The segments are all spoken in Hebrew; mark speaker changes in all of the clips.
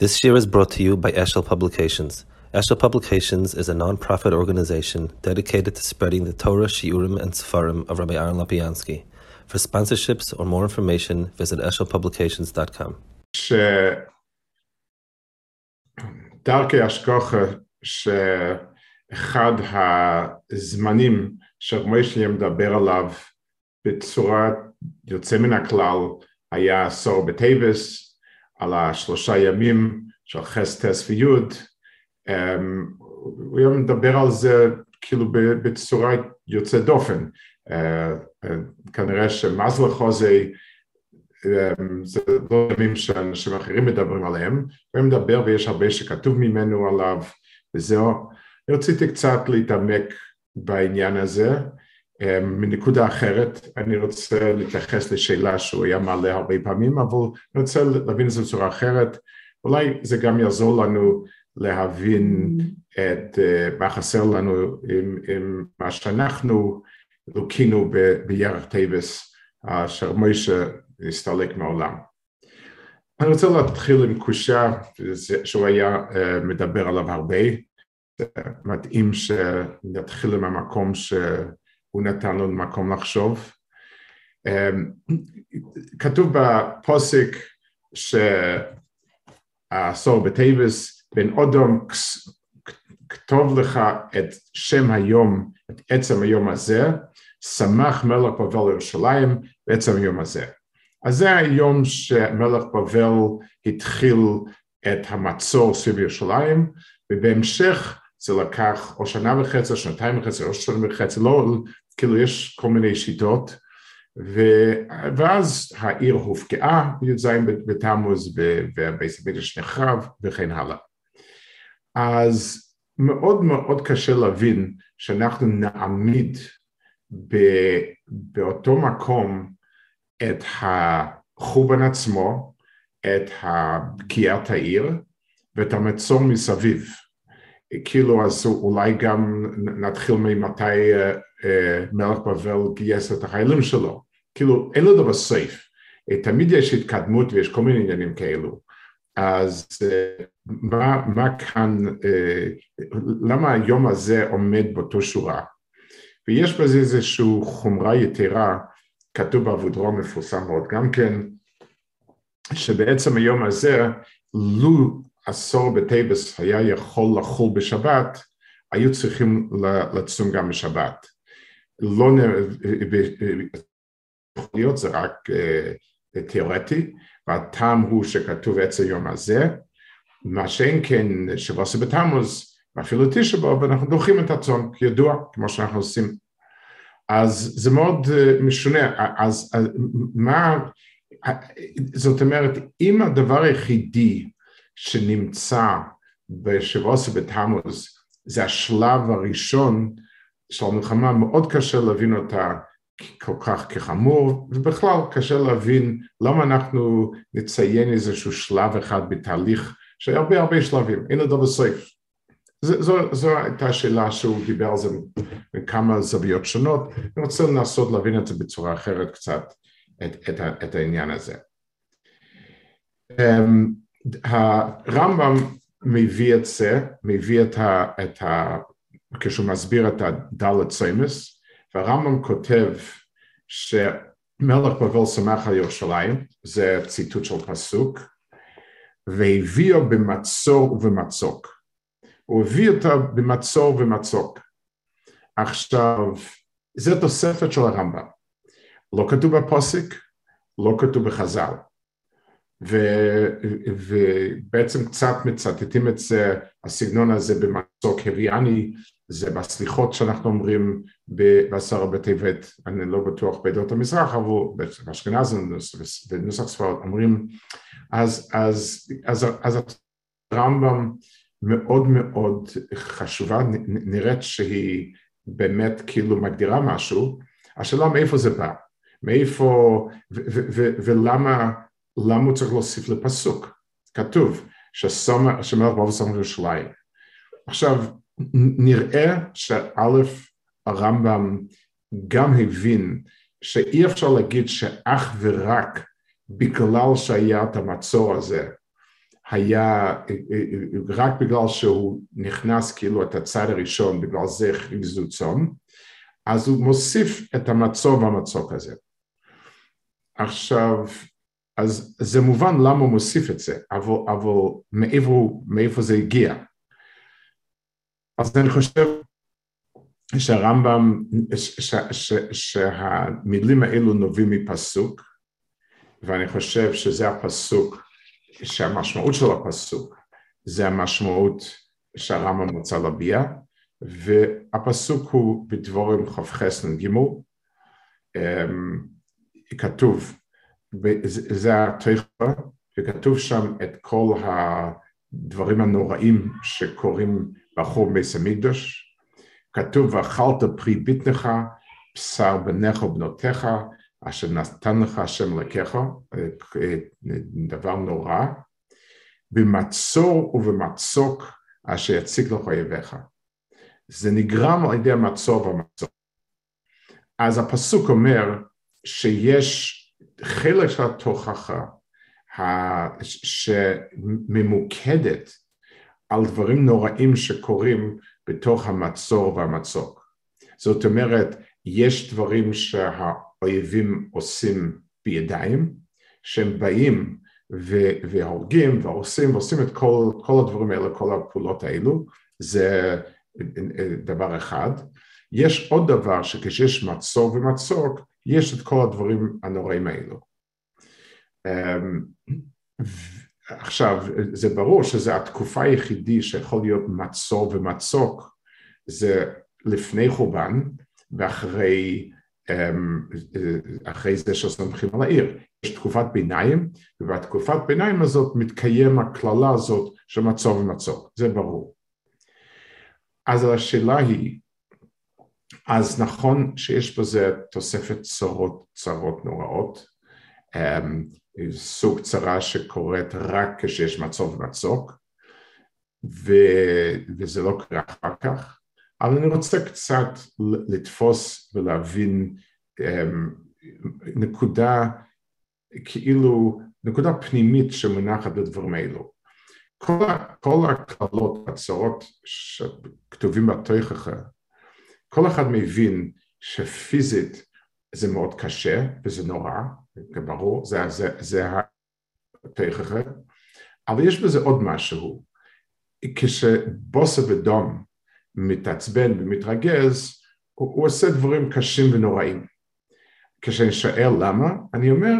Speaker 1: This year is brought to you by Eshel Publications. Eshel Publications is a non-profit organization dedicated to spreading the Torah, Shiurim, and Sefarim of Rabbi Aaron Lapiansky. For sponsorships or more information, visit eshelpublications.com.
Speaker 2: דרכי השגוחה שאחד הזמנים שרמוישלי מדבר עליו בצורה יוצא מן הכלל היה עשור בטייבס, על השלושה ימים של חס, טס ויוד, הוא היה מדבר על זה כאילו בצורה יוצאת דופן, כנראה שמזל חוזי זה לא ימים שאנשים אחרים מדברים עליהם, הוא מדבר ויש הרבה שכתוב ממנו עליו וזהו, רציתי קצת להתעמק בעניין הזה, מנקודה אחרת, אני רוצה להתייחס לשאלה שהוא היה מעלה הרבה פעמים, אבל אני רוצה להבין את זה בצורה אחרת, אולי זה גם יעזור לנו להבין את מה חסר לנו עם, עם מה שאנחנו לוקינו בירח טייבס, אשר מוישה הסתלק מהעולם. אני רוצה להתחיל עם קושה שהוא היה מדבר עליו הרבה, מתאים שנתחיל עם המקום ש... הוא נתן לנו מקום לחשוב. כתוב בפוסק שהעשור בטייבס, בן אודום כתוב לך את שם היום, את עצם היום הזה, שמח מלך בבל ירושלים בעצם היום הזה. אז זה היום שמלך בבל התחיל את המצור סביב ירושלים, ובהמשך זה לקח או שנה וחצי, או שנתיים וחצי, או שנה וחצי, לא, כאילו יש כל מיני שיטות, ו... ואז העיר הופקעה בי"ז בתמוז ובית המקדש נחרב וכן הלאה. אז מאוד מאוד קשה להבין שאנחנו נעמיד ב... באותו מקום את החורבן עצמו, את פגיעת העיר ואת המצור מסביב. כאילו אז אולי גם נתחיל ממתי מלך בבל גייס את החיילים שלו, כאילו אין לו דבר סייף, תמיד יש התקדמות ויש כל מיני עניינים כאלו, אז מה, מה כאן, למה היום הזה עומד באותו שורה? ויש בזה איזושהי חומרה יתרה, כתוב בעבודרו מפורסם מאוד גם כן, שבעצם היום הזה, לו עשור בטייבס היה יכול לחול בשבת, היו צריכים לצום גם בשבת. לא יכול להיות, זה רק תיאורטי, והטעם הוא שכתוב עץ היום הזה, מה שאין כן שבעשה בתמוז, ואפילו תשע באב, אנחנו דוחים את הצום, כידוע, כמו שאנחנו עושים. אז זה מאוד משונה, אז מה, זאת אומרת, אם הדבר היחידי שנמצא בשבעושה בתמוז זה השלב הראשון של המלחמה, מאוד קשה להבין אותה כל כך כחמור, ובכלל קשה להבין למה אנחנו נציין איזשהו שלב אחד בתהליך שהיה הרבה הרבה שלבים, אין לדבר סוף. זו, זו הייתה השאלה שהוא דיבר על זה מכמה זוויות שונות, אני רוצה לנסות להבין את זה בצורה אחרת קצת, את, את, את העניין הזה. הרמב"ם מביא את זה, מביא את ה... את ה כשהוא מסביר את הדלת סיימס, והרמב"ם כותב שמלך בבל שמח על ירושלים, זה ציטוט של פסוק, והביאו במצור ובמצוק. הוא הביא אותה במצור ומצוק. עכשיו, זו תוספת של הרמב"ם. לא כתוב בפוסק, לא כתוב בחז"ל. ו, ובעצם קצת מצטטים את זה, הסגנון הזה במצוק הריאני, זה בסליחות שאנחנו אומרים בעשרה בטבת, אני לא בטוח בעדות המזרח, אבל באשכנז ונוסח ספרד אומרים, אז, אז, אז, אז הרמב"ם מאוד מאוד חשובה, נראית שהיא באמת כאילו מגדירה משהו, השאלה מאיפה זה בא, מאיפה ולמה למה הוא צריך להוסיף לפסוק? כתוב שמלך בבל שם ירושלים. עכשיו נראה שא' הרמב"ם גם הבין שאי אפשר להגיד שאך ורק בגלל שהיה את המצור הזה היה רק בגלל שהוא נכנס כאילו את הצד הראשון, בגלל זה הכריזו צום, אז הוא מוסיף את המצור והמצוק הזה. עכשיו, אז זה מובן למה הוא מוסיף את זה, אבל, אבל מאיפה, מאיפה זה הגיע. אז אני חושב שהרמב"ם, שהמילים האלו נובעים מפסוק, ואני חושב שזה הפסוק, שהמשמעות של הפסוק זה המשמעות שהרמב"ם רוצה להביע, והפסוק הוא בדבורים כ"ח נ"ג, אמ, כתוב, זה התכפה, וכתוב שם את כל הדברים הנוראים שקורים בחור בית המקדוש, כתוב ואכלת פרי בטנך, בשר בניך ובנותיך, אשר נתן לך השם אלוקיך, דבר נורא, במצור ובמצוק אשר יציג לך אויביך. זה נגרם על ידי המצור והמצוק. אז הפסוק אומר שיש חלק התוכחה שממוקדת על דברים נוראים שקורים בתוך המצור והמצוק. זאת אומרת, יש דברים שהאויבים עושים בידיים, שהם באים והורגים והורסים ועושים את כל, כל הדברים האלה, כל הפעולות האלו, זה דבר אחד. יש עוד דבר שכשיש מצור ומצוק, יש את כל הדברים הנוראים האלו. אמ, עכשיו, זה ברור שזו התקופה היחידי שיכול להיות מצור ומצוק, זה לפני חורבן ואחרי אמ, אחרי זה שסומכים על העיר. יש תקופת ביניים, ובתקופת ביניים הזאת מתקיים הקללה הזאת של מצור ומצוק, זה ברור. אז השאלה היא, אז נכון שיש בזה תוספת צרות, צרות נוראות, אמ, סוג צרה שקורית רק כשיש מצור ומצוק, ו, וזה לא קרה אחר כך, אבל אני רוצה קצת לתפוס ולהבין אמ, נקודה כאילו, נקודה פנימית שמונחת בדברים האלו. כל, כל הקללות, הצרות שכתובים בתוכחה, כל אחד מבין שפיזית זה מאוד קשה וזה נורא, זה ברור, זה, זה, זה התוכחה, אבל יש בזה עוד משהו. כשבוסר ודום מתעצבן ומתרגז, הוא, הוא עושה דברים קשים ונוראים. כשאני שואל למה, אני אומר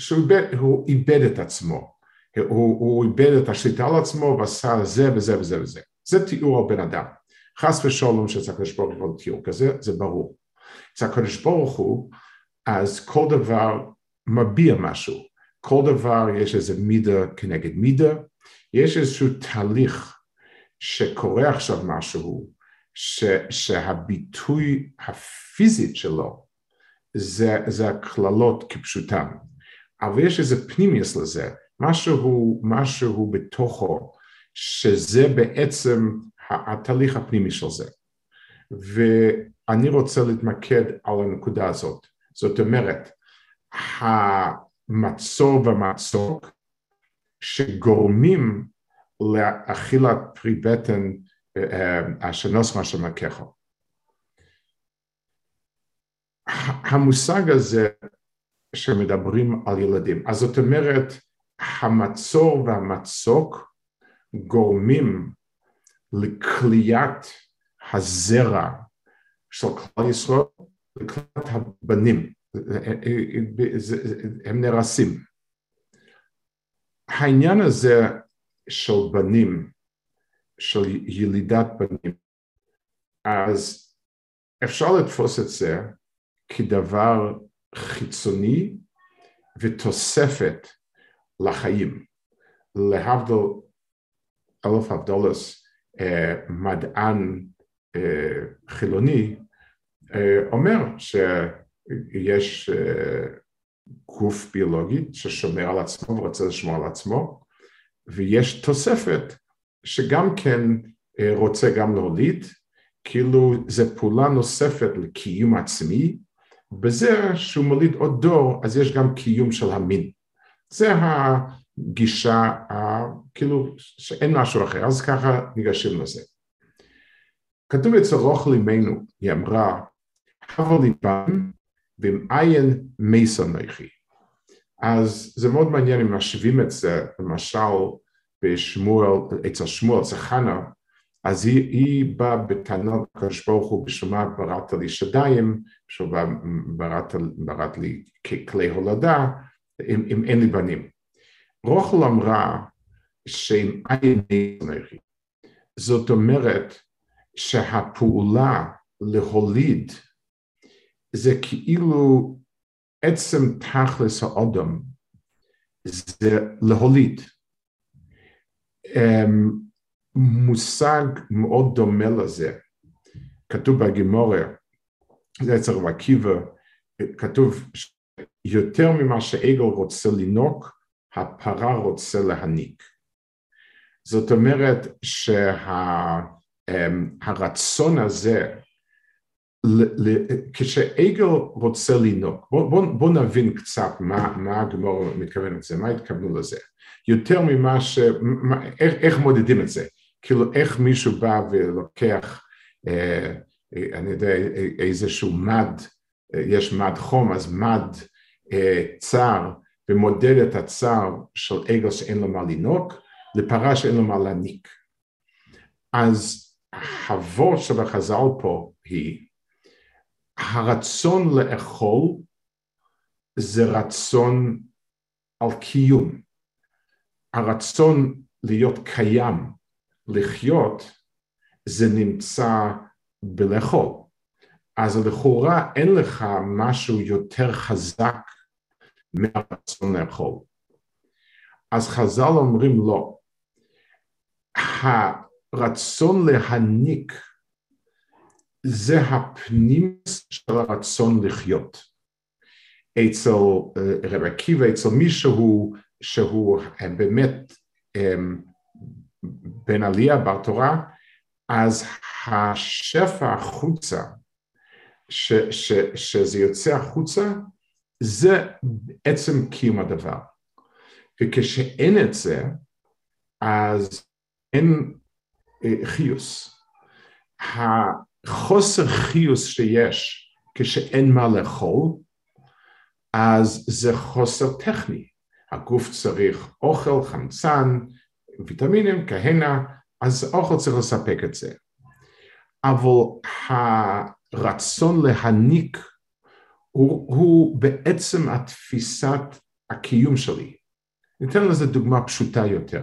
Speaker 2: שהוא איבד, איבד את עצמו, הוא, הוא איבד את השליטה על עצמו ועשה זה וזה וזה וזה. זה תיאור על בן אדם. חס ושלום שאצל הקדוש ברוך הוא תיאור כזה, זה ברור. אצל הקדוש ברוך הוא, אז כל דבר מביע משהו. כל דבר יש איזה מידה כנגד מידה, יש איזשהו תהליך שקורה עכשיו משהו, ש, שהביטוי הפיזית שלו זה, זה הקללות כפשוטן, אבל יש איזה פנימיוס לזה, משהו, משהו בתוכו, שזה בעצם התהליך הפנימי של זה. ואני רוצה להתמקד על הנקודה הזאת. זאת אומרת, המצור והמצוק שגורמים לאכילת פרי בטן אשר נוסחה של מכך. המושג הזה שמדברים על ילדים, אז זאת אומרת המצור והמצוק גורמים לכליית הזרע של כלל ישראל, לכליית הבנים, הם נרסים. העניין הזה של בנים, של ילידת בנים, אז אפשר לתפוס את זה כדבר חיצוני ותוספת לחיים. להבדיל אלף הבדולס, מדען אה, חילוני אה, אומר שיש גוף ביולוגי ששומר על עצמו ורוצה לשמור על עצמו, ויש תוספת שגם כן רוצה גם להוליד, כאילו זה פעולה נוספת לקיום עצמי, בזה שהוא מוליד עוד דור אז יש גם קיום של המין. זה גישה, כאילו שאין משהו אחר, אז ככה ניגשים לזה. כתוב אצל רוחל אמנו, היא אמרה, הבה ליבם ועם עין מייסון נכי. אז זה מאוד מעניין אם משווים את זה, למשל בשמואל, אצל שמואל, אצל חנה, אז היא, היא באה בטענות לקדוש ברוך הוא בשביל מה בראת לי שדיים, בשביל מה בראת, בראת לי כלי הולדה, אם, אם אין לי בנים. רוחל אמרה שאם אין נכי, זאת אומרת שהפעולה להוליד זה כאילו עצם תכלס האדם זה להוליד. Um, מושג מאוד דומה לזה, כתוב בגימוריה, זה אצל רב עקיבא, כתוב יותר ממה שעגל רוצה לנוק, הפרה רוצה להניק. זאת אומרת שהרצון שה, הזה כשעגל רוצה לנהוג, בואו בוא, בוא נבין קצת מה, מה הגמור מתכוון לזה, מה התכוונו לזה, יותר ממה ש... מה, איך, איך מודדים את זה, כאילו איך מישהו בא ולוקח, אה, אני יודע, איזשהו מד, יש מד חום, אז מד אה, צר, ומודד את הצער של עגל שאין לו מה לנהוג, לפרה שאין לו מה להניק. אז הוורד של החז"ל פה היא הרצון לאכול זה רצון על קיום. הרצון להיות קיים, לחיות, זה נמצא בלאכול. אז לכאורה אין לך משהו יותר חזק מהרצון לאכול. אז חז"ל אומרים לא. הרצון להניק זה הפנים של הרצון לחיות. אצל אה, רב עקיבא, אצל מישהו שהוא אה, באמת אמ, בן עלייה בתורה, אז השפע החוצה, ש, ש, שזה יוצא החוצה, זה עצם קיום הדבר. וכשאין את זה, אז אין אה, חיוס. חוסר חיוס שיש כשאין מה לאכול, אז זה חוסר טכני. הגוף צריך אוכל, חמצן, ויטמינים, כהנה, אז אוכל צריך לספק את זה. אבל הרצון להניק הוא, הוא בעצם התפיסת הקיום שלי. ניתן לזה דוגמה פשוטה יותר.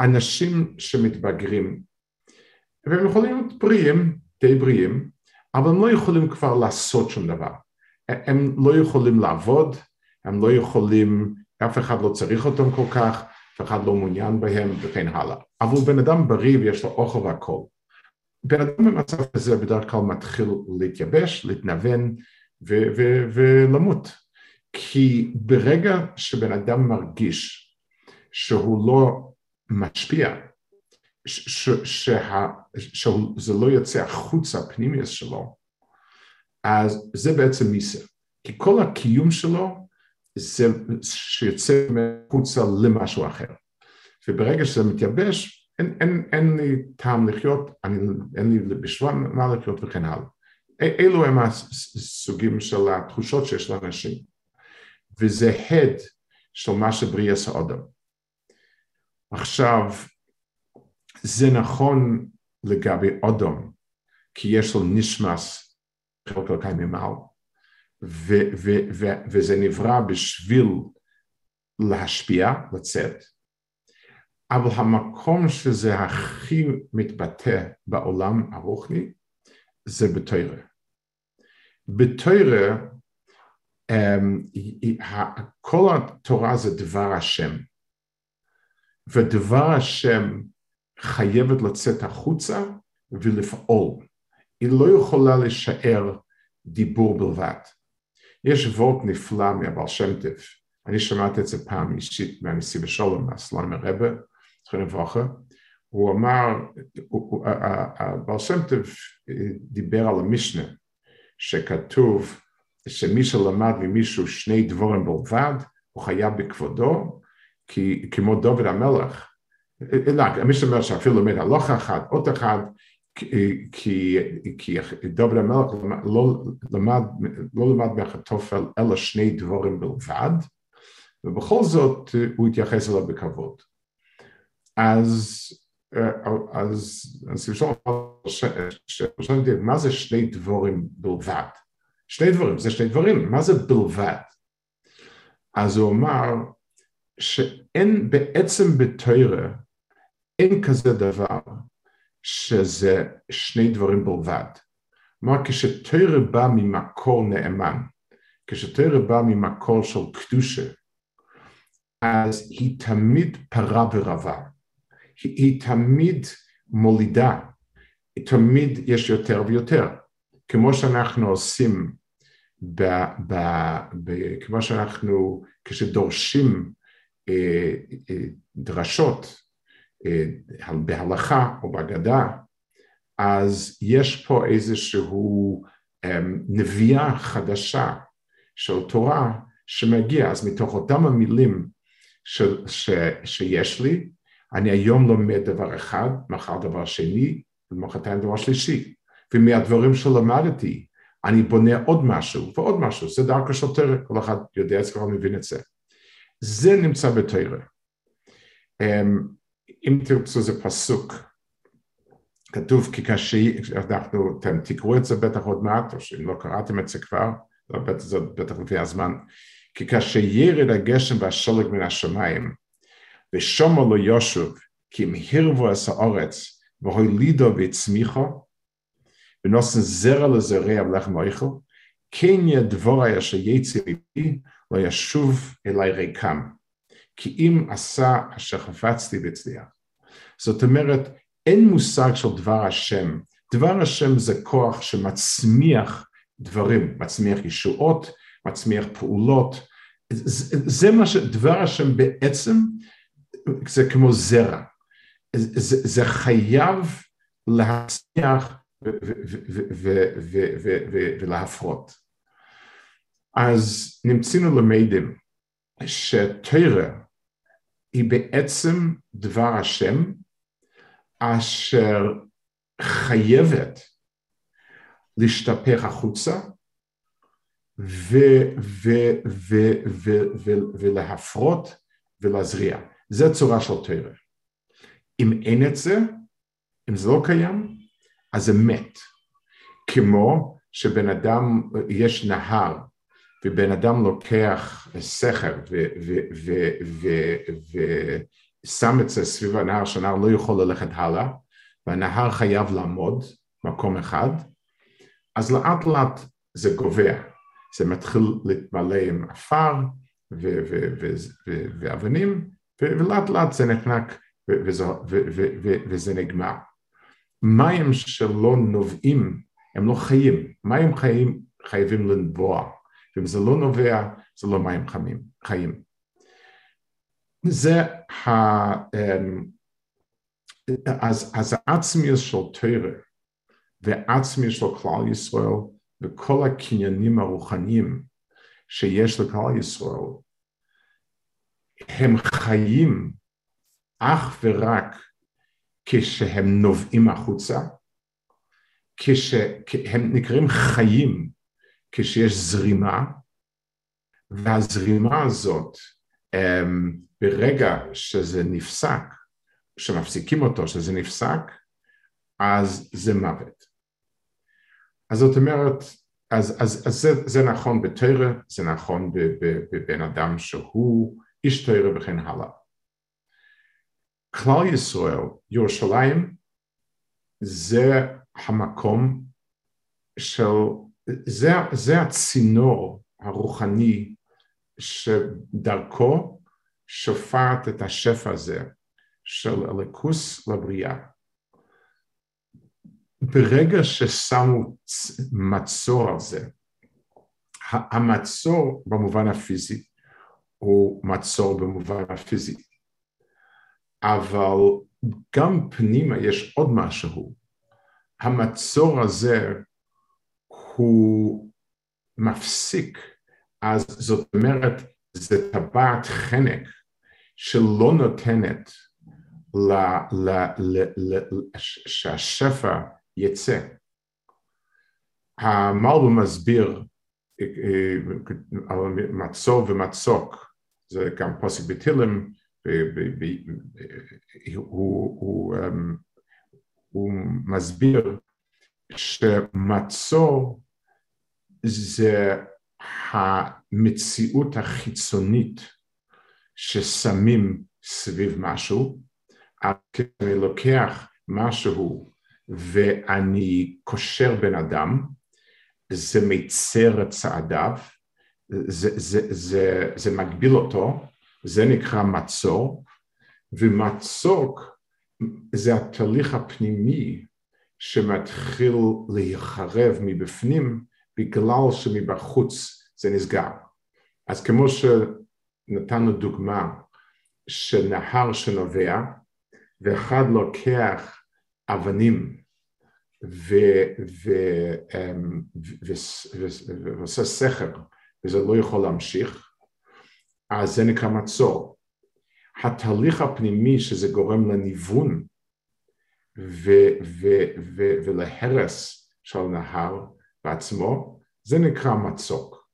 Speaker 2: אנשים שמתבגרים והם יכולים להיות בריאים, די בריאים, אבל הם לא יכולים כבר לעשות שום דבר. הם לא יכולים לעבוד, הם לא יכולים, אף אחד לא צריך אותם כל כך, אף אחד לא מעוניין בהם וכן הלאה. אבל בן אדם בריא ויש לו אוכל והכל. בן אדם במצב כזה בדרך כלל מתחיל להתייבש, להתנוון ו- ו- ולמות. כי ברגע שבן אדם מרגיש שהוא לא משפיע, שזה לא יוצא החוצה הפנימיוס שלו, אז זה בעצם מיסה. כי כל הקיום שלו זה שיוצא מחוצה למשהו אחר. וברגע שזה מתייבש, אין, אין, אין לי טעם לחיות, אני, אין לי בשביל מה לחיות וכן הלאה. אלו הם הסוגים של התחושות שיש לאנשים. וזה הד של מה שבריאס האדם. עכשיו, זה נכון לגבי אודום, כי יש לו נשמס חלק אלוקי ממעל, וזה נברא בשביל להשפיע, לצאת, אבל המקום שזה הכי מתבטא בעולם הרוחני זה בתוירה. בתוירה, um, כל התורה זה דבר השם, ודבר השם חייבת לצאת החוצה ולפעול. היא לא יכולה להישאר דיבור בלבד. יש וורט נפלא מהבעל שם טף, אני שמעתי את זה פעם אישית מהנשיא בשלום, מהסלון מרבה, זכרנו לברכה, הוא אמר, הבעל שם טף דיבר על המשנה, שכתוב שמי שלמד ממישהו שני דבורים בלבד, הוא חייב בכבודו, כי כמו דוד המלך, לא, מי שאומר שאפילו לומד הלכה אחת, אות אחת, כי, כי דוד המלך לא למד, לא למד מהחטופל אלא שני דבורים בלבד, ובכל זאת הוא התייחס אליו בכבוד. אז אז אפשר לשאול מה זה שני דבורים בלבד? שני דברים, זה שני דברים, מה זה בלבד? אז הוא אמר שאין בעצם בתוירה, אין כזה דבר שזה שני דברים בלבד. כלומר, כשתוירה בא ממקור נאמן, כשתוירה בא ממקור של קדושה, אז היא תמיד פרה ורבה. היא, היא תמיד מולידה, תמיד יש יותר ויותר. כמו שאנחנו עושים, ב, ב, ב, כמו שאנחנו, כשדורשים דרשות אה, בהלכה או בהגדה, אז יש פה איזשהו אה, נביאה חדשה של תורה שמגיע, אז מתוך אותם המילים ש, ש, שיש לי, אני היום לומד דבר אחד, מחר דבר שני, ומחרתיים דבר שלישי. ומהדברים שלמדתי, אני בונה עוד משהו ועוד משהו, זה דרכו של תרא, כל אחד יודע את זה, כבר מבין את זה. זה נמצא בתרא. אמ, אם תרצו זה פסוק, כתוב כי קשה, אנחנו, אתם תקראו את זה בטח עוד מעט, או שאם לא קראתם את זה כבר, לא בטח, זה בטח לפי הזמן, כי כאשר ירד הגשם והשלג מן השמיים, ושומר לו יושב, כי אם הרבו את האורץ, והולידו והצמיחו, ונוסן זרע לזרע ולחם אוכל, כן ידבורי אשר יצא ליבי, לא ישוב אליי ריקם. כי אם עשה אשר חפצתי והצליח. זאת אומרת, אין מושג של דבר השם. דבר השם זה כוח שמצמיח דברים, מצמיח ישועות, מצמיח פעולות. זה, זה מה שדבר השם בעצם זה כמו זרע. זה, זה חייב להצליח ולהפרות. אז נמצאנו למדים שתרא היא בעצם דבר השם אשר חייבת להשתפך החוצה ולהפרות ולהזריע. זה צורה של תרא. אם אין את זה, אם זה לא קיים, אז זה מת. כמו שבן אדם, יש נהר, ובן אדם לוקח סכר ושם את זה סביב הנהר, שהנהר לא יכול ללכת הלאה, והנהר חייב לעמוד מקום אחד, אז לאט לאט זה גובע, זה מתחיל להתמלא עם עפר ואבנים, ולאט לאט זה נחנק וזה נגמר. מים שלא נובעים הם לא חיים, מים חיים חייבים לנבוע, ואם זה לא נובע זה לא מים חמים, חיים. זה ה... אמ, אז, אז העצמיות של תרא והעצמיות של כלל ישראל וכל הקניינים הרוחניים שיש לכלל ישראל הם חיים אך ורק כשהם נובעים החוצה, כשהם נקראים חיים כשיש זרימה, והזרימה הזאת אמ, ברגע שזה נפסק, שמפסיקים אותו, שזה נפסק, אז זה מוות. אז זאת אומרת, אז, אז, אז זה, זה נכון בתרא, זה נכון בבן אדם שהוא איש תרא וכן הלאה. כלל ישראל, ירושלים, זה המקום של, זה, זה הצינור הרוחני שדרכו שופעת את השפע הזה של אליקוס לבריאה. ברגע ששמו מצור על זה, המצור במובן הפיזי הוא מצור במובן הפיזי, אבל גם פנימה יש עוד משהו. המצור הזה הוא מפסיק, אז זאת אומרת, זה טבעת חנק שלא נותנת ל, ל, ל, ל, שהשפע יצא. המלבו מסביר על מצור ומצוק, זה גם פוסק בתהילים, הוא, הוא, הוא מסביר שמצור זה המציאות החיצונית ששמים סביב משהו, כשאני לוקח משהו ואני קושר בן אדם, זה מיצר את צעדיו, זה, זה, זה, זה מגביל אותו, זה נקרא מצור, ומצוק זה התהליך הפנימי שמתחיל להיחרב מבפנים בגלל שמבחוץ זה נסגר. אז כמו שנתנו דוגמה של נהר שנובע, ואחד לוקח אבנים ועושה סכר, וזה לא יכול להמשיך, אז זה נקרא מצור. התהליך הפנימי שזה גורם לניוון ולהרס של נהר בעצמו, זה נקרא מצוק.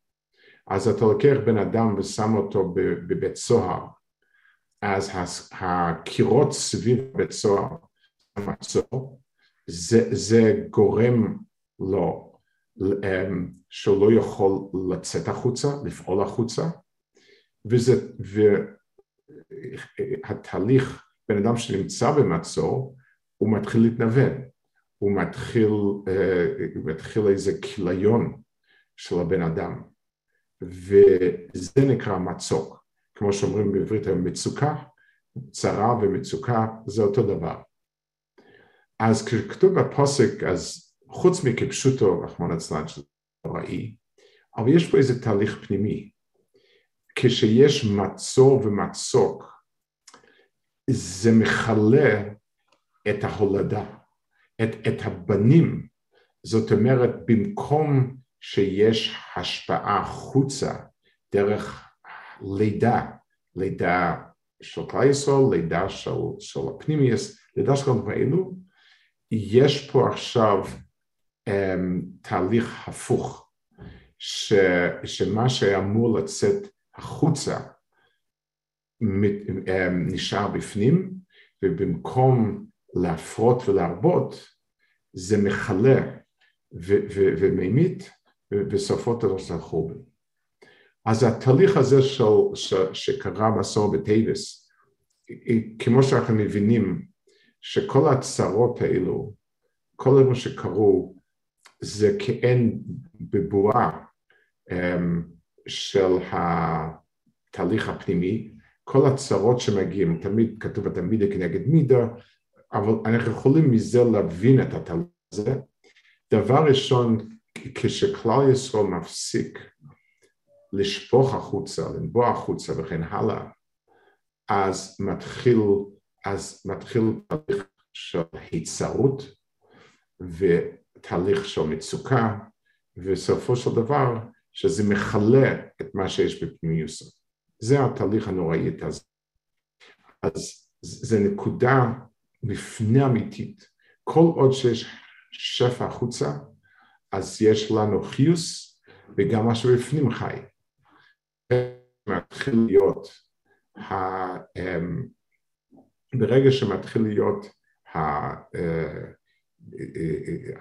Speaker 2: אז אתה לוקח בן אדם ושם אותו בבית סוהר, אז הקירות סביב בית סוהר, המצור, זה, זה גורם לו אמ, שהוא לא יכול לצאת החוצה, לפעול החוצה, וזה, והתהליך, בן אדם שנמצא במצור, הוא מתחיל להתנוון, הוא מתחיל, uh, מתחיל איזה כיליון של הבן אדם, וזה נקרא מצוק, כמו שאומרים בעברית היום מצוקה, צרה ומצוקה זה אותו דבר. אז כשכתוב בפוסק, אז חוץ מכפשוטו, רחמון הצלן, שזה נוראי, אבל יש פה איזה תהליך פנימי. כשיש מצור ומצוק, זה מכלה את ההולדה, את, את הבנים. זאת אומרת, במקום שיש השפעה חוצה דרך לידה, לידה של ישראל, לידה של, של הפנימיוס, לידה של כל אלו, יש פה עכשיו um, תהליך הפוך, ש, שמה שאמור לצאת החוצה um, נשאר בפנים, ובמקום להפרות ולהרבות, זה מכלה וממית, וסופו דבר חורבן. אז התהליך הזה של, ש, שקרה בעשור בטייבס, כמו שאנחנו מבינים, שכל הצרות האלו, כל מה שקרו, זה כאין בבואה um, של התהליך הפנימי, כל הצרות שמגיעים, תמיד כתוב התלמידה כנגד מידה, אבל אנחנו יכולים מזה להבין את התהליך הזה. דבר ראשון, כשכלל ישראל מפסיק לשפוך החוצה, לנבוע החוצה וכן הלאה, אז מתחיל, אז מתחיל תהליך של היצרות ותהליך של מצוקה, וסופו של דבר שזה מכלה את מה שיש בפנימיוסו. זה התהליך הנוראי הזה. אז זה נקודה מפנה אמיתית. כל עוד שיש שפע החוצה, אז יש לנו חיוס וגם מה שבפנים חי. מתחיל להיות, ה, אמ, ברגע שמתחיל להיות אה, אה,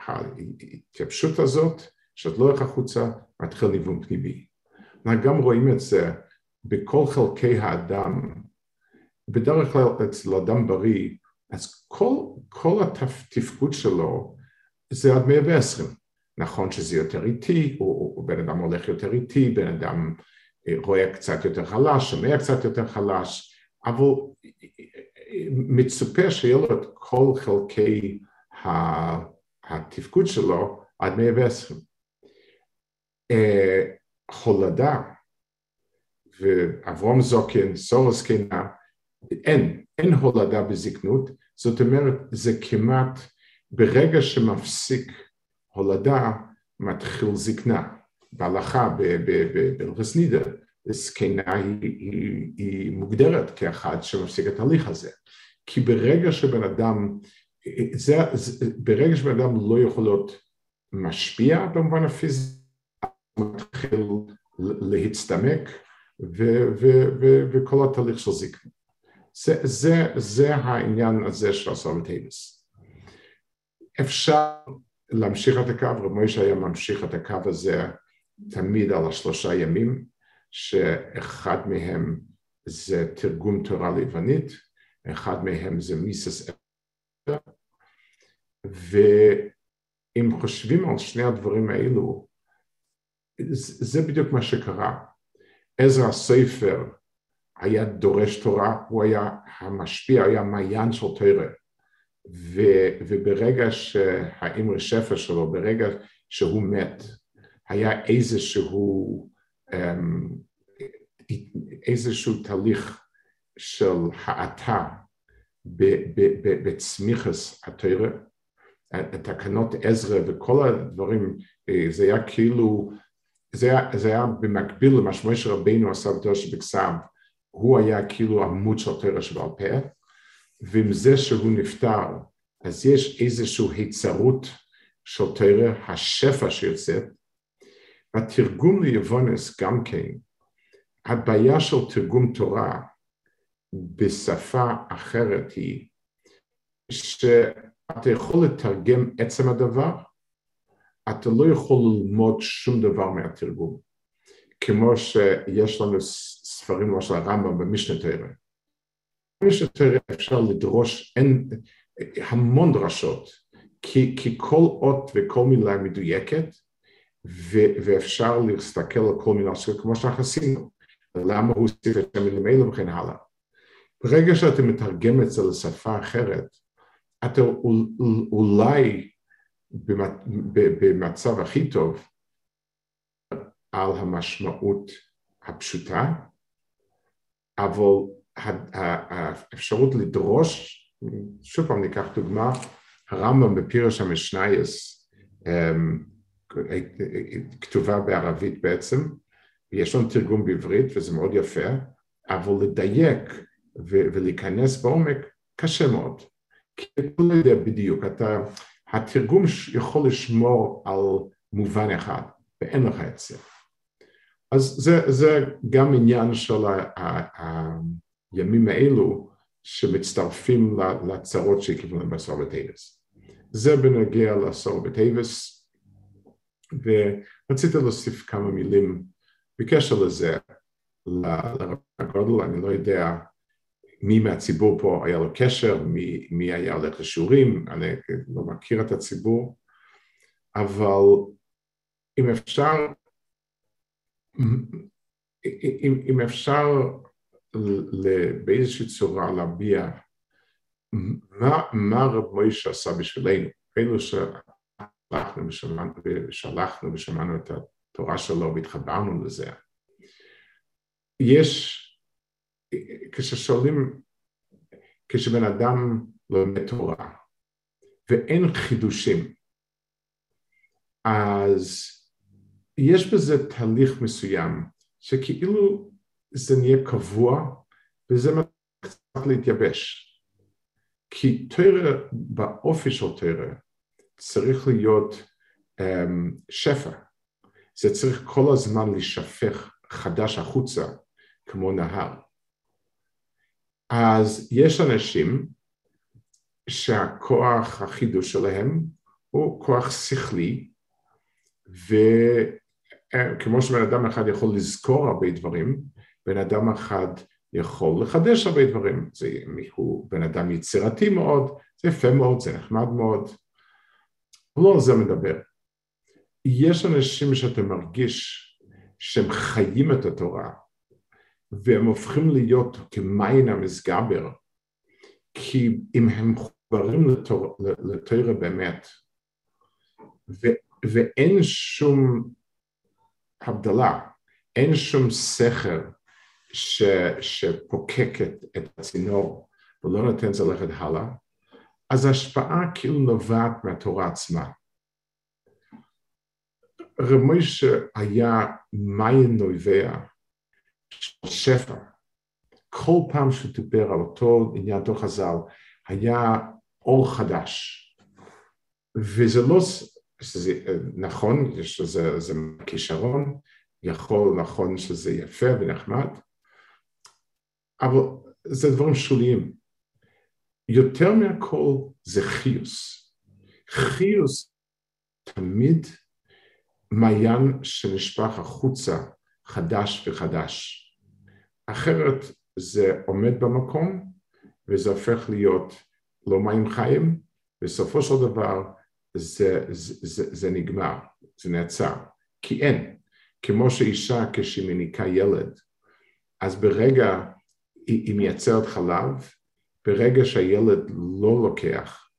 Speaker 2: ההתייבשות הזאת, שאת לא הולך החוצה, מתחיל ניוון פנימי. אנחנו גם רואים את זה בכל חלקי האדם. בדרך כלל אצל אדם בריא, אז כל, כל התפקוד שלו זה עד 120. נכון שזה יותר איטי, או, או בן אדם הולך יותר איטי, בן אדם אה, רואה קצת יותר חלש, שומע קצת יותר חלש, אבל מצופה שיהיה לו את כל חלקי התפקוד שלו עד 120. אה, הולדה ואברהם זקן, שרה זקנה, אין, אין הולדה בזקנות, זאת אומרת זה כמעט ברגע שמפסיק הולדה מתחיל זקנה. בהלכה, בהלכס נידה, זקנה היא, היא, היא מוגדרת כאחד שמפסיק את ההליך הזה. כי ברגע שבן אדם, זה, זה, ברגע שבן אדם לא יכול להיות משפיע במובן הפיזי, הוא מתחיל להצטמק ו- ו- ו- וכל התהליך של זקנה. זה, זה, זה העניין הזה של הסורת טייבס. אפשר להמשיך את הקו, רב מוישה היה ממשיך את הקו הזה תמיד על השלושה ימים, שאחד מהם זה תרגום תורה ליוונית, אחד מהם זה מיסס אלה, ואם חושבים על שני הדברים האלו, זה בדיוק מה שקרה. עזרא הספר היה דורש תורה, הוא היה המשפיע, היה מעיין של תורה. וברגע שהאמרי שפר שלו, ברגע שהוא מת, היה איזשהו, אמ, איזשהו תהליך של האטה בצמיחס התורה, תקנות עזרא וכל הדברים, אה, זה היה כאילו, זה היה, זה היה במקביל למה שמשה רבינו עשה בתורה שבכסף, הוא היה כאילו עמוד של תורה שבעל פה, ועם זה שהוא נפטר, אז יש איזושהי היצרות של תורה, השפע שיוצאת. בתרגום ליבונס גם כן, הבעיה של תרגום תורה בשפה אחרת היא שאתה יכול לתרגם עצם הדבר, אתה לא יכול ללמוד שום דבר מהתרגום. כמו שיש לנו ספרים למשל הרמב"ם במשנה תורה. במשנה תורה אפשר לדרוש אין, המון דרשות, כי, כי כל אות וכל מילה מדויקת, ו, ואפשר להסתכל על כל מילה שלו כמו שאנחנו עשינו, למה הוא הוסיף את המילים האלה וכן הלאה. ברגע שאתה מתרגם את זה לשפה אחרת, אתה אולי במצב הכי טוב על המשמעות הפשוטה, אבל האפשרות לדרוש, שוב פעם ניקח דוגמה, הרמב"ם בפירוש המשנייס אמ, כתובה בערבית בעצם, יש לנו תרגום בעברית וזה מאוד יפה, אבל לדייק ולהיכנס בעומק קשה מאוד, כי אתה לא יודע בדיוק, אתה, התרגום יכול לשמור על מובן אחד ואין לך את זה. אז זה, זה גם עניין של הימים האלו שמצטרפים לצרות שכיוונו בסור בטייבס. זה בנוגע לסור בטייבס, ורציתי להוסיף כמה מילים בקשר לזה, לרב הגודל, אני לא יודע מי מהציבור פה היה לו קשר, מי, מי היה הולך לשיעורים, אני לא מכיר את הציבור, אבל אם אפשר אם, אם אפשר באיזושהי צורה להביע מה, מה רב מוישה עשה בשבילנו, אלו שהלכנו ושמענו, ושלחנו ושמענו את התורה שלו והתחברנו לזה. יש, כששואלים, כשבן אדם לומד תורה ואין חידושים, אז יש בזה תהליך מסוים שכאילו זה נהיה קבוע וזה מתחיל להתייבש. כי תרא באופי של תרא צריך להיות um, שפע. זה צריך כל הזמן להישפך חדש החוצה כמו נהר. אז יש אנשים שהכוח החידוש שלהם הוא כוח שכלי, ו... כמו שבן אדם אחד יכול לזכור הרבה דברים, בן אדם אחד יכול לחדש הרבה דברים. זה, הוא בן אדם יצירתי מאוד, זה יפה מאוד, זה נחמד מאוד. לא על זה מדבר. יש אנשים שאתה מרגיש שהם חיים את התורה, והם הופכים להיות כמיין המסגבר, כי אם הם מחוברים לתורה באמת, ו, ואין שום הבדלה, אין שום סכר ש, שפוקקת את הצינור ולא נותן זה ללכת הלאה, אז ההשפעה כאילו נובעת מהתורה עצמה. רב מוישה היה מיין נובע של שפע. כל פעם שהוא דיבר על אותו עניין, אותו חז"ל, היה אור חדש. וזה לא, שזה נכון, שזה, זה כישרון, יכול נכון שזה יפה ונחמד, אבל זה דברים שוליים. יותר מהכל זה חיוס. חיוס תמיד מעיין שנשפך החוצה חדש וחדש. אחרת זה עומד במקום וזה הופך להיות לא מים חיים, בסופו של דבר זה, זה, זה, זה נגמר, זה נעצר, כי אין. כמו שאישה כשהיא מניקה ילד, אז ברגע היא, היא מייצרת חלב, ברגע שהילד לא לוקח,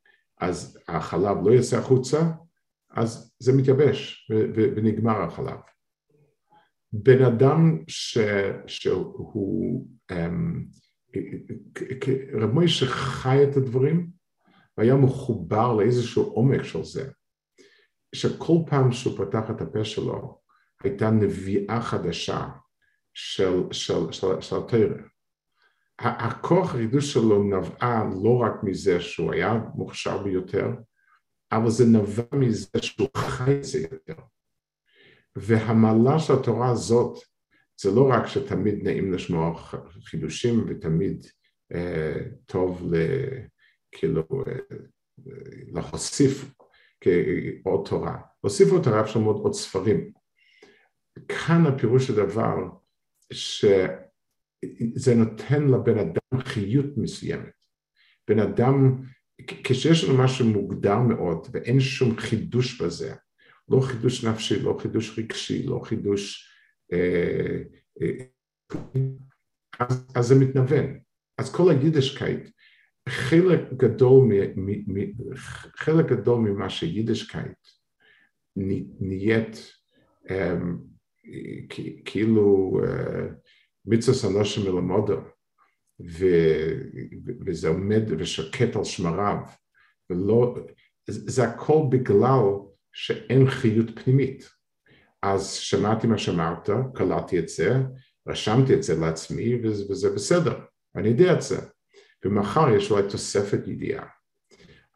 Speaker 2: אז החלב לא יוצא החוצה, אז זה מתייבש ונגמר החלב. בן אדם ש, שהוא, um, רב מוישה חי את הדברים והיה מחובר לאיזשהו עומק של זה, שכל פעם שהוא פתח את הפה שלו הייתה נביאה חדשה של, של, של, של התרא. הכוח החידוש שלו נבעה לא רק מזה שהוא היה מוכשר ביותר, אבל זה נבע מזה שהוא חי את זה יותר. והמעלה של התורה הזאת זה לא רק שתמיד נעים לשמוע חידושים ותמיד אה, טוב ל, כאילו אה, להוסיף עוד תורה. עוד תורה אפשר ללמוד עוד ספרים. כאן הפירוש הדבר שזה נותן לבן אדם חיות מסוימת. בן אדם, כשיש לנו משהו מוגדר מאוד ואין שום חידוש בזה, לא חידוש נפשי, לא חידוש רגשי, לא חידוש... אה, אה, אז, אז זה מתנוון. אז כל היידישקייט, חלק גדול, מ, מ, מ, חלק גדול ממה שיידישקייט נהיית um, כאילו uh, מצוות אנשים מלומדה, וזה עומד ושוקט על שמריו, ולא, זה הכל בגלל שאין חיות פנימית. אז שמעתי מה שאמרת, קלטתי את זה, רשמתי את זה לעצמי וזה בסדר, אני יודע את זה. ומחר יש אולי תוספת ידיעה.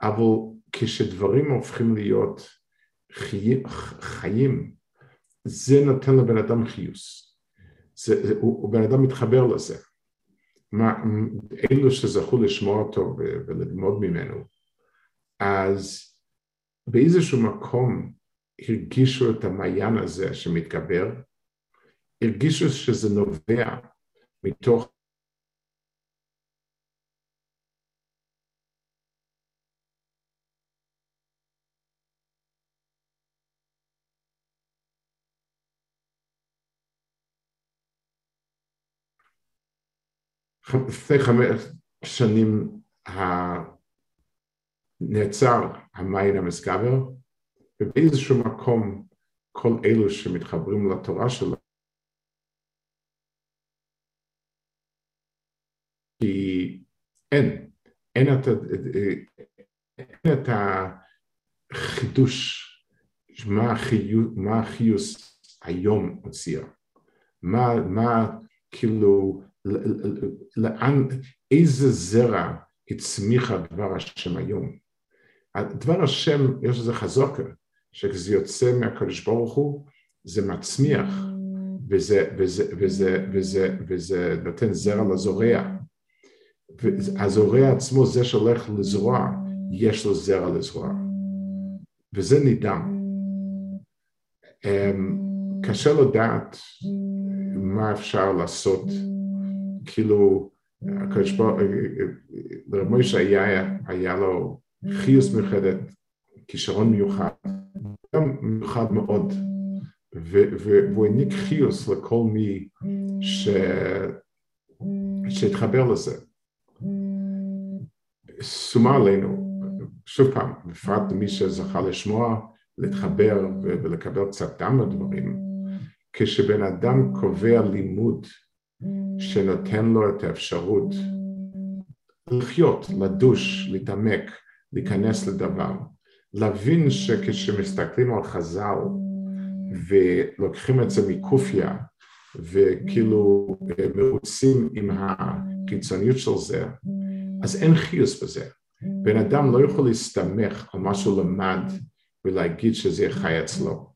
Speaker 2: אבל כשדברים הופכים להיות חי... חיים, זה נותן לבן אדם חיוס. זה, הוא, בן אדם מתחבר לזה. מה, אלו שזכו לשמוע אותו וללמוד ממנו, אז באיזשהו מקום הרגישו את המעיין הזה שמתגבר, הרגישו שזה נובע מתוך לפני חמש שנים נעצר המים המסגבר, ובאיזשהו מקום כל אלו שמתחברים לתורה שלו, כי אין, אין את, אין את החידוש, מה, החיוס, מה החיוס היום הוציאה, מה, מה כאילו, לאן, איזה זרע הצמיחה דבר השם היום. דבר השם, יש לזה חזוקה, שכשזה יוצא מהקדוש ברוך הוא, זה מצמיח, וזה, וזה, וזה, וזה, וזה נותן זרע לזורע. והזורע עצמו, זה שהולך לזרוע, יש לו זרע לזרוע. וזה נדם. אמ, קשה לדעת מה אפשר לעשות, כאילו, הקדוש ברוך הוא, לרב מוישה היה לו חיוס מיוחדת, כישרון מיוחד, גם מיוחד מאוד, והוא העניק חיוס לכל מי ש... שהתחבר לזה. שומה עלינו, שוב פעם, בפרט למי שזכה לשמוע, להתחבר ולקבל קצת דם לדברים, כשבן אדם קובע לימוד שנותן לו את האפשרות לחיות, לדוש, להתעמק, להיכנס לדבר, להבין שכשמסתכלים על חז"ל ולוקחים את זה מקופיה וכאילו מרוצים עם הקיצוניות של זה, אז אין חיוס בזה. בן אדם לא יכול להסתמך על מה שהוא למד ולהגיד שזה חי אצלו.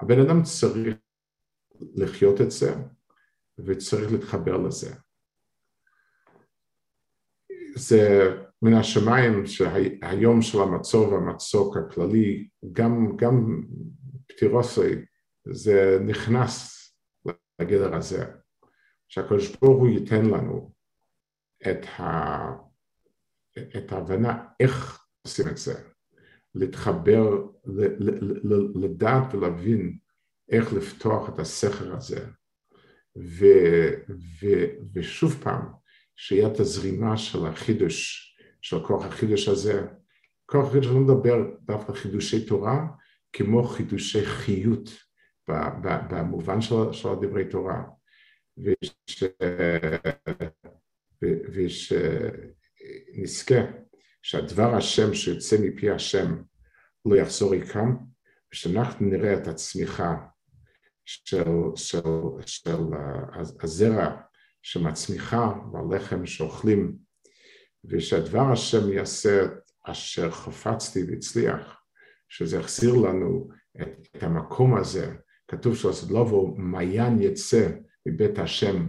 Speaker 2: הבן אדם צריך לחיות את זה וצריך להתחבר לזה. זה מן השמיים שהיום של המצור והמצוק הכללי, גם, גם פטירוסי, זה נכנס לגדר הזה, שהקדוש ברוך הוא ייתן לנו את, ה, את ההבנה איך עושים את זה, להתחבר, לדעת ולהבין איך לפתוח את הסכר הזה, ו, ו, ושוב פעם, שיהיה את הזרימה של החידוש, של כוח החידוש הזה. כוח החידוש לא מדבר דווקא חידושי תורה, כמו חידושי חיות במובן של, של דברי תורה. ושנזכה שהדבר השם שיוצא מפי השם לא יחזור ריקם, ושאנחנו נראה את הצמיחה של, של, של הזרע שמצמיחה והלחם שאוכלים, ושהדבר השם יעשה אשר חפצתי והצליח, שזה יחזיר לנו את, את המקום הזה, כתוב לבוא מעיין יצא מבית השם,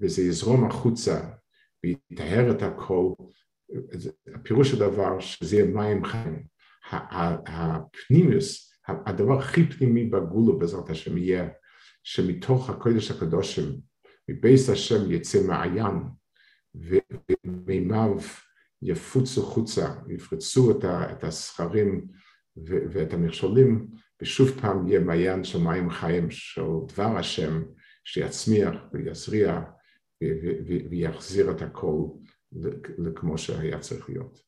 Speaker 2: וזה יזרום החוצה ויטהר את הכל, הפירוש הדבר שזה יהיה מים חיים. הפנימיוס, הדבר הכי פנימי בגולו בעזרת השם יהיה שמתוך הקודש הקדושים מבייס השם יצא מעיין ומימיו יפוצו חוצה, יפרצו את, הסכרים ואת המכשולים ושוב פעם יהיה מעיין של מים חיים של דבר השם שיצמיח ויזריע ויחזיר את הכל כמו שהיה צריך להיות.